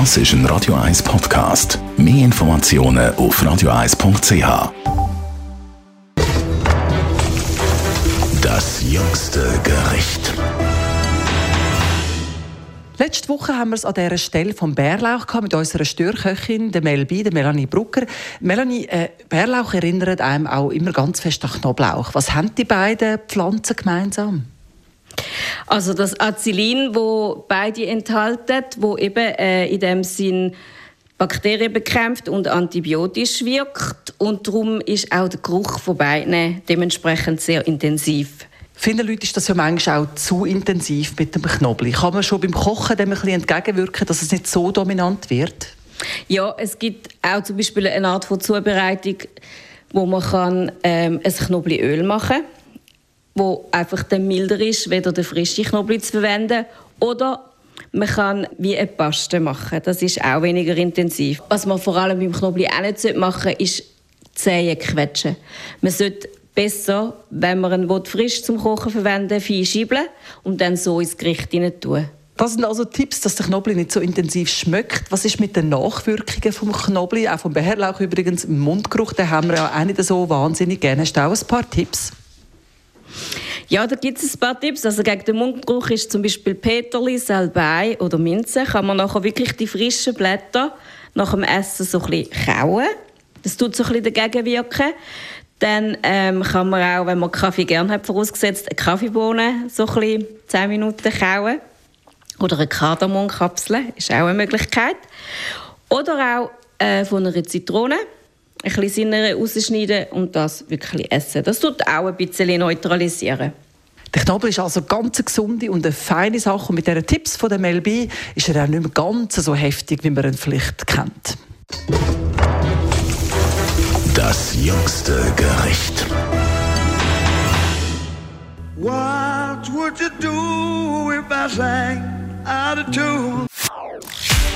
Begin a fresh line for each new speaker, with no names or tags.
Das ist ein Radio 1 Podcast. Mehr Informationen auf radio1.ch. Das jüngste Gericht.
Letzte Woche haben wir es an dieser Stelle vom Bärlauch mit unserer Störköchin, der Melby, der Melanie Brucker. Melanie, äh, Bärlauch erinnert einem auch immer ganz fest an Knoblauch. Was haben die beiden Pflanzen gemeinsam?
Also das Acylin, wo beide enthalten, wo eben äh, in dem Sinn Bakterien bekämpft und antibiotisch wirkt und darum ist auch der Geruch von beiden dementsprechend sehr intensiv.
Vielen Leuten ist das ja manchmal auch zu intensiv mit dem Knoblauch. Kann man schon beim Kochen dem ein bisschen entgegenwirken, dass es nicht so dominant wird?
Ja, es gibt auch zum Beispiel eine Art von Zubereitung, wo man kann, ähm, ein Knoblauchöl machen kann, wo einfach dann milder ist, weder der frische Knoblauch zu verwenden. Oder man kann wie eine Paste machen. Das ist auch weniger intensiv. Was man vor allem beim Knoblauch auch nicht machen sollte, ist Zehen quetschen. Man sollte besser, wenn man ihn frisch zum Kochen verwenden fein schiebeln und dann so ins Gericht hinein tun.
Das sind also Tipps, dass der Knoblauch nicht so intensiv schmeckt. Was ist mit den Nachwirkungen vom Knoblauch, auch vom Bärlauch übrigens? Im Mundgeruch, den haben wir ja auch nicht so wahnsinnig gerne. Hast du auch ein paar Tipps?
Ja, da gibt es ein paar Tipps. Also gegen den Mundgeruch ist zum Beispiel Peterli, Salbei oder Minze. Kann man nachher wirklich die frischen Blätter nach dem Essen so ein bisschen kauen. Das tut so ein bisschen dagegen wirken. Dann ähm, kann man auch, wenn man Kaffee gerne hat, vorausgesetzt, eine Kaffeebohne so ein bisschen 10 Minuten kauen. Oder eine Kardamomkapsel ist auch eine Möglichkeit. Oder auch äh, von einer Zitrone ein bisschen Sinne rausschneiden und das wirklich essen. Das tut auch ein bisschen neutralisieren.
Der Knoblauch ist also ganz eine gesunde und eine feine Sache. Und mit diesen Tipps von der Melby ist er auch nicht mehr ganz so heftig, wie man ihn vielleicht kennt.
Das jüngste Gericht.
What would you do if I sang out of tune?